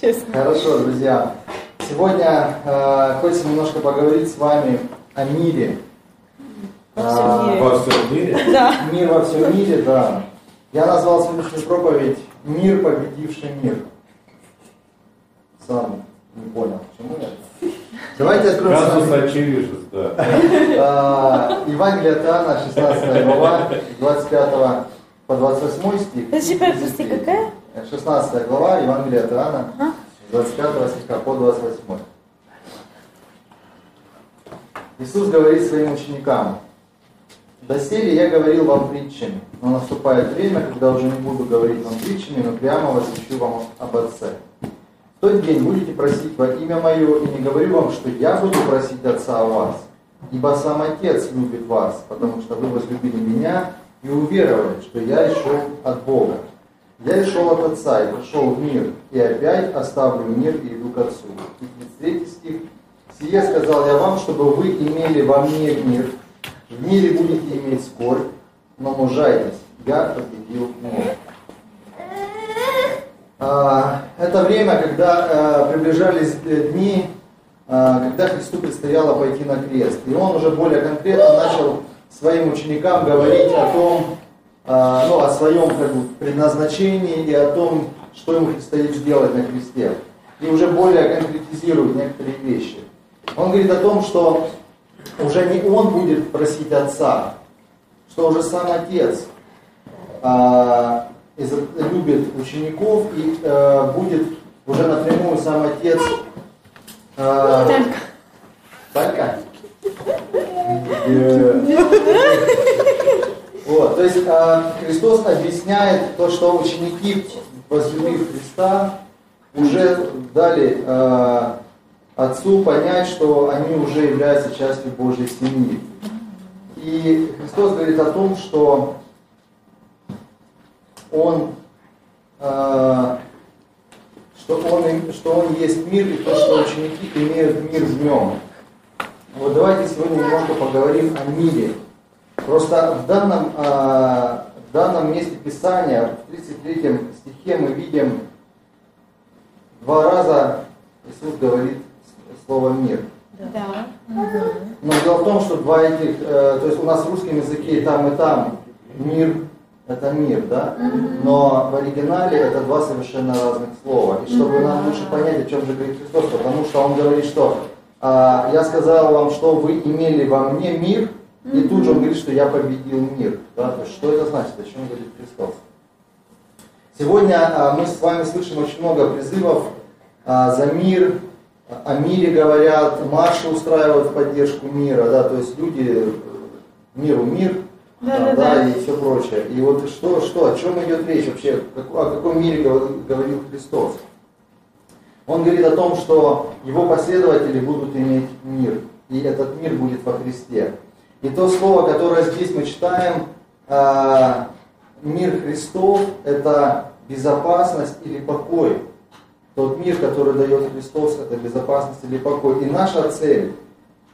честно. Хорошо, друзья. Сегодня э, хочется немножко поговорить с вами о мире. Во всем мире. Во всем мире? Да. Мир во всем мире, да. Я назвал сегодняшнюю проповедь «Мир, победивший мир». Сам не понял, почему нет. Давайте откроем с Казус вами, очевидность, да. э, Евангелие от Иоанна, 16 глава, 25 по 28 стих. Подожди, прости, какая? 16 глава, Евангелие от Иоанна, Ага. 25 стиха по 28. Иисус говорит своим ученикам, «Доселе я говорил вам притчами, но наступает время, когда уже не буду говорить вам притчами, но прямо возвещу вам об Отце. В тот день будете просить во имя Мое, и не говорю вам, что я буду просить Отца о вас, ибо сам Отец любит вас, потому что вы возлюбили Меня и уверовали, что я шел от Бога. Я и от Отца и пришел в мир, и опять оставлю мир и иду к Отцу. И 33 стих. Сие сказал я вам, чтобы вы имели во мне мир. В мире будете иметь скорбь, но мужайтесь, я победил мир. А, Это время, когда э, приближались э, дни, э, когда Христу предстояло пойти на крест. И он уже более конкретно начал своим ученикам говорить о том, э, ну, о своем как бы, предназначении и о том, что ему предстоит сделать на кресте. И уже более конкретизирует некоторые вещи. Он говорит о том, что уже не он будет просить Отца, что уже сам Отец а, из- любит учеников и э, будет уже напрямую сам Отец а, Только. только? Вот, то есть а, Христос объясняет то, что ученики, возлюбив Христа, уже дали а, Отцу понять, что они уже являются частью Божьей семьи. И Христос говорит о том, что Он, а, что он, что он есть мир, и то, что ученики имеют мир в нем. Вот давайте сегодня немножко поговорим о мире. Просто в данном, а, в данном месте Писания, в 33 стихе мы видим два раза Иисус говорит слово «мир». Да. Но дело в том, что два этих, э, то есть у нас в русском языке и там, и там мир это мир, да? Но в оригинале это два совершенно разных слова. И чтобы нам лучше понять, о чем же говорит Христос, потому что Он говорит, что а, я сказал вам, что вы имели во мне мир, и тут же Он говорит, что я победил мир. Да? То есть, что это значит, о чем говорит Христос? Сегодня а, мы с вами слышим очень много призывов а, за мир, о мире говорят, марши устраивают в поддержку мира, да, то есть люди миру мир, Да, а, да, да. и все прочее. И вот что, что, о чем идет речь вообще, о каком мире гов- говорил Христос? Он говорит о том, что его последователи будут иметь мир, и этот мир будет во Христе. И то слово, которое здесь мы читаем, а, мир Христов, это безопасность или покой. Тот мир, который дает Христос, это безопасность или покой. И наша цель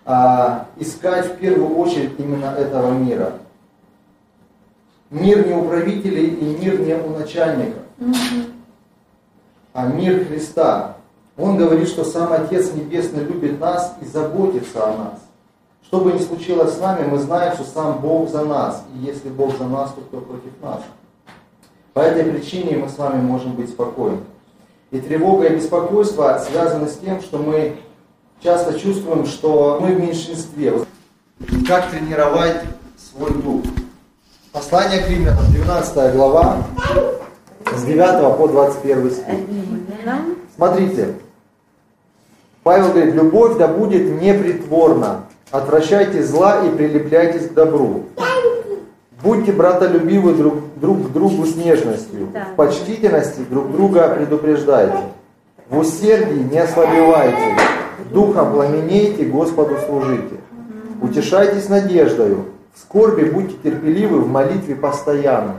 а, искать в первую очередь именно этого мира. Мир не у правителей и мир не у начальников, а мир Христа. Он говорит, что сам Отец Небесный любит нас и заботится о нас. Что бы ни случилось с нами, мы знаем, что сам Бог за нас. И если Бог за нас, то кто против нас? По этой причине мы с вами можем быть спокойны. И тревога и беспокойство связаны с тем, что мы часто чувствуем, что мы в меньшинстве. Как тренировать свой дух? Послание к Римлянам, 12 глава, с 9 по 21 стих. Смотрите, Павел говорит, любовь да будет непритворна, отвращайте зла и прилепляйтесь к добру. Будьте братолюбивы друг, друг к другу с нежностью, Да. в почтительности друг друга предупреждайте, в усердии не ослабевайте, духом пламенейте, Господу служите. Утешайтесь надеждою, в скорби будьте терпеливы, в молитве постоянно.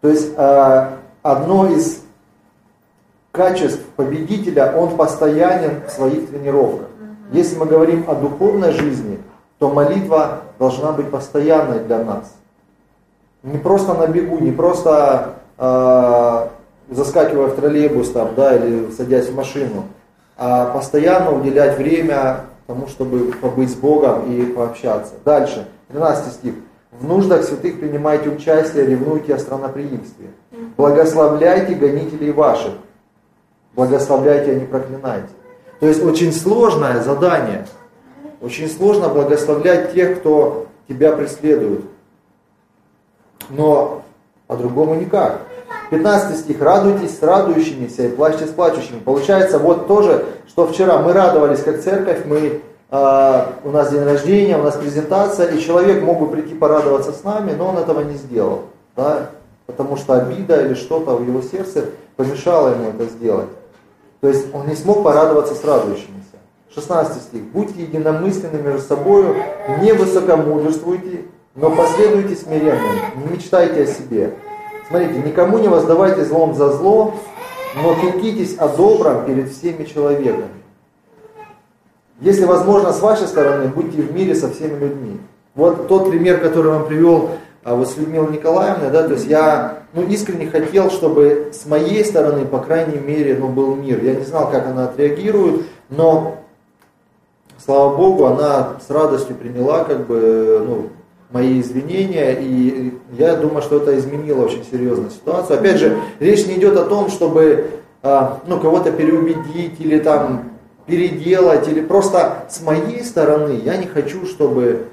То есть э, одно из качеств победителя, он постоянен в своих тренировках. Если мы говорим о духовной жизни, то молитва должна быть постоянной для нас. Не просто на бегу, не просто э, заскакивая в троллейбус там, да, или садясь в машину, а постоянно уделять время тому, чтобы побыть с Богом и пообщаться. Дальше, 13 стих. В нуждах святых принимайте участие, ревнуйте о страноприимстве. Благословляйте гонителей ваших. Благословляйте, а не проклинайте. То есть очень сложное задание. Очень сложно благословлять тех, кто тебя преследует. Но по-другому никак. 15 стих. Радуйтесь с радующимися и плачьте с плачущими. Получается вот тоже, что вчера мы радовались как церковь, мы э, у нас день рождения, у нас презентация, и человек мог бы прийти порадоваться с нами, но он этого не сделал. Да? Потому что обида или что-то в его сердце помешало ему это сделать. То есть он не смог порадоваться с радующимися. 16 стих. Будьте единомысленны между собой, не высокомудрствуйте, но последуйте смиренным, не мечтайте о себе. Смотрите, никому не воздавайте злом за зло, но пекитесь о добром перед всеми человеками. Если возможно, с вашей стороны, будьте в мире со всеми людьми. Вот тот пример, который вам привел а вот с Людмилой Николаевной, да, то есть я ну, искренне хотел, чтобы с моей стороны, по крайней мере, ну, был мир. Я не знал, как она отреагирует, но, слава Богу, она с радостью приняла как бы, ну, мои извинения, и я думаю, что это изменило очень серьезно ситуацию. Опять же, речь не идет о том, чтобы а, ну, кого-то переубедить или там переделать, или просто с моей стороны я не хочу, чтобы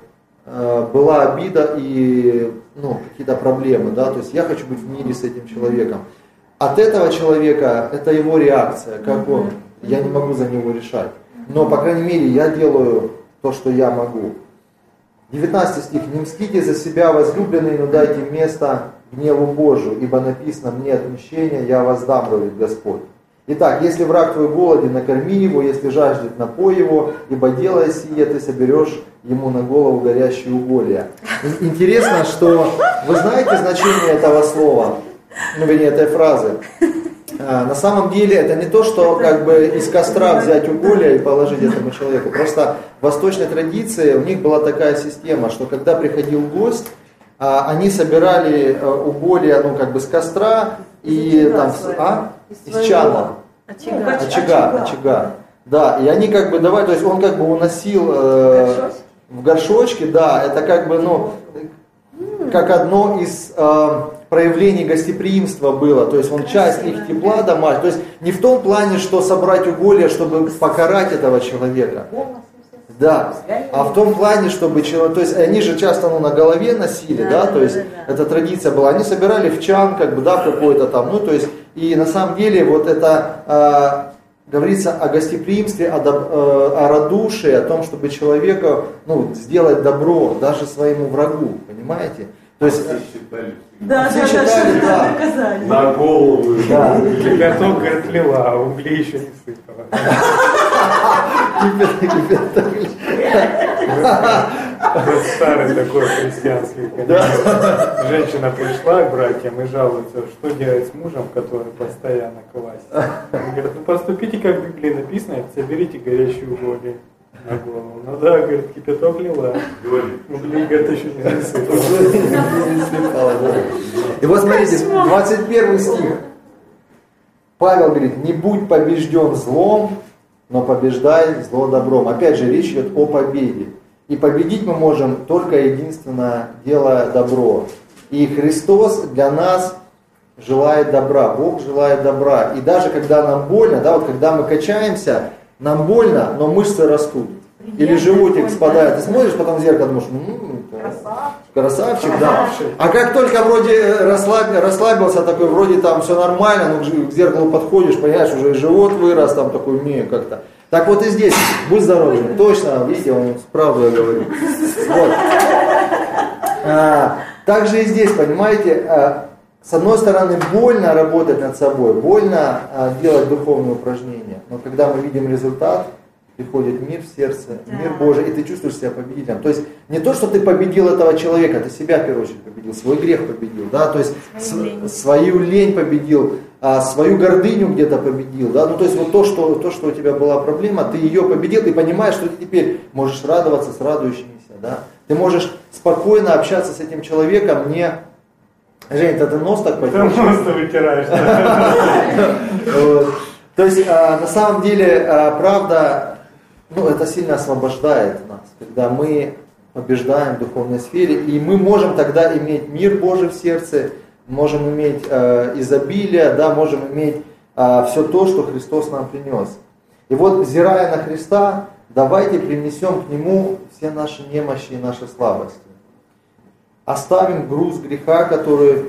была обида и ну, какие-то проблемы, да, то есть я хочу быть в мире с этим человеком. От этого человека это его реакция, как он, я не могу за него решать. Но, по крайней мере, я делаю то, что я могу. 19 стих. «Не мстите за себя, возлюбленные, но дайте место гневу Божию, ибо написано, мне отмщение, я воздам, говорит Господь». Итак, если враг твой голоден, накорми его, если жаждет, напой его, ибо делая сие, ты соберешь ему на голову горящие уголья. Интересно, что вы знаете значение этого слова, ну, вернее, этой фразы. А, на самом деле это не то, что как бы из костра взять уголья и положить этому человеку. Просто в восточной традиции у них была такая система, что когда приходил гость, а, они собирали э, уголья, ну как бы с костра и там, а? Из чана. Очага. Очага, очага. Да, и они как бы давай, то есть он как бы уносил э, в горшочке, да, это как бы, ну, как одно из э, проявлений гостеприимства было. То есть он часть их тепла домашнего. То есть не в том плане, что собрать уголья, чтобы покарать этого человека. Да, а в том плане, чтобы человек, то есть они же часто ну, на голове носили, да, да то есть да, да. эта традиция была, они собирали в чан, как бы, да, какой-то там, ну, то есть, и на самом деле вот это э, говорится о гостеприимстве, о, доб, э, о радушии, о том, чтобы человека, ну, сделать добро даже своему врагу, понимаете? То есть, да, все да, считали, да, да. На голову. Да. Кипяток говорит, лила, а угли еще не сыпала. Старый такой христианский конечно. Женщина пришла к братьям и жалуется, что делать с мужем, который постоянно квасит. Говорит, ну поступите, как в Библии написано, соберите горящие уголья на голову. Ну да, говорит, кипяток лила. Угли, говорит, еще не засыпала. И вот смотрите, 21 стих. Павел говорит, не будь побежден злом, но побеждай зло добром. Опять же, речь идет о победе. И победить мы можем только единственно делая добро. И Христос для нас желает добра, Бог желает добра. И даже когда нам больно, да, вот когда мы качаемся, нам больно, но мышцы растут. Или животик спадает. Ты смотришь потом в зеркало, думаешь, м-м, красавчик. красавчик, да. А как только вроде э, расслаб, расслабился, такой, вроде там все нормально, ну к зеркалу подходишь, понимаешь, уже живот вырос, там такой, не, как-то. Так вот и здесь, будь здоров, точно, видите, он правду я говорю. Вот. А, также и здесь, понимаете, а, с одной стороны, больно работать над собой, больно а, делать духовные упражнения, но когда мы видим результат, приходит мир в сердце, да. мир Божий, и ты чувствуешь себя победителем. То есть не то, что ты победил этого человека, ты себя в первую очередь победил, свой грех победил, да, то есть свою лень, свою лень победил, а, свою гордыню где-то победил, да, ну то есть вот то что, то, что у тебя была проблема, ты ее победил, ты понимаешь, что ты теперь можешь радоваться с радующимися, да, ты можешь спокойно общаться с этим человеком, не Жень, это ты нос так Ты потянешь? нос вытираешь. То есть а, на самом деле а, правда, ну это сильно освобождает нас, когда мы побеждаем в духовной сфере, и мы можем тогда иметь мир Божий в сердце, можем иметь э, изобилие, да, можем иметь все то, что Христос нам принес. И вот, взирая на Христа, давайте принесем к Нему все наши немощи и наши слабости. Оставим груз греха, который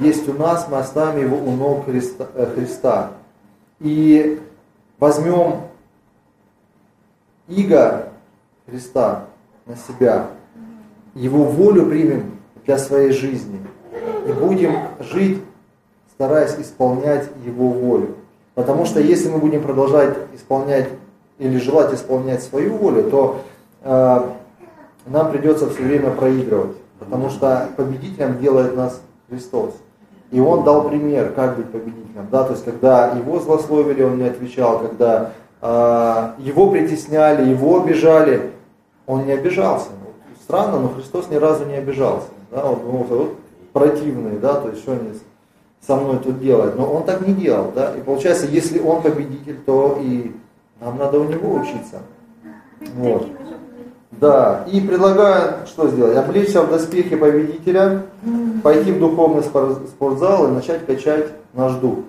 есть у нас, мы оставим его у ног Христа. э, Христа. И возьмем иго Христа на себя, Его волю примем для своей жизни и будем жить, стараясь исполнять Его волю. Потому что если мы будем продолжать исполнять или желать исполнять свою волю, то э, нам придется все время проигрывать. Потому что победителем делает нас Христос. И он дал пример, как быть победителем. Да? То есть, когда его злословили, он не отвечал, когда его притесняли, его обижали, он не обижался. Ну, Странно, но Христос ни разу не обижался. Да? Он думал, вот противные, да, то есть что они со мной тут делают. Но он так не делал. Да? И получается, если он победитель, то и нам надо у него учиться. Вот. Да, и предлагаю, что сделать? Облечься в доспехи победителя, пойти в духовный спор- спортзал и начать качать наш дух.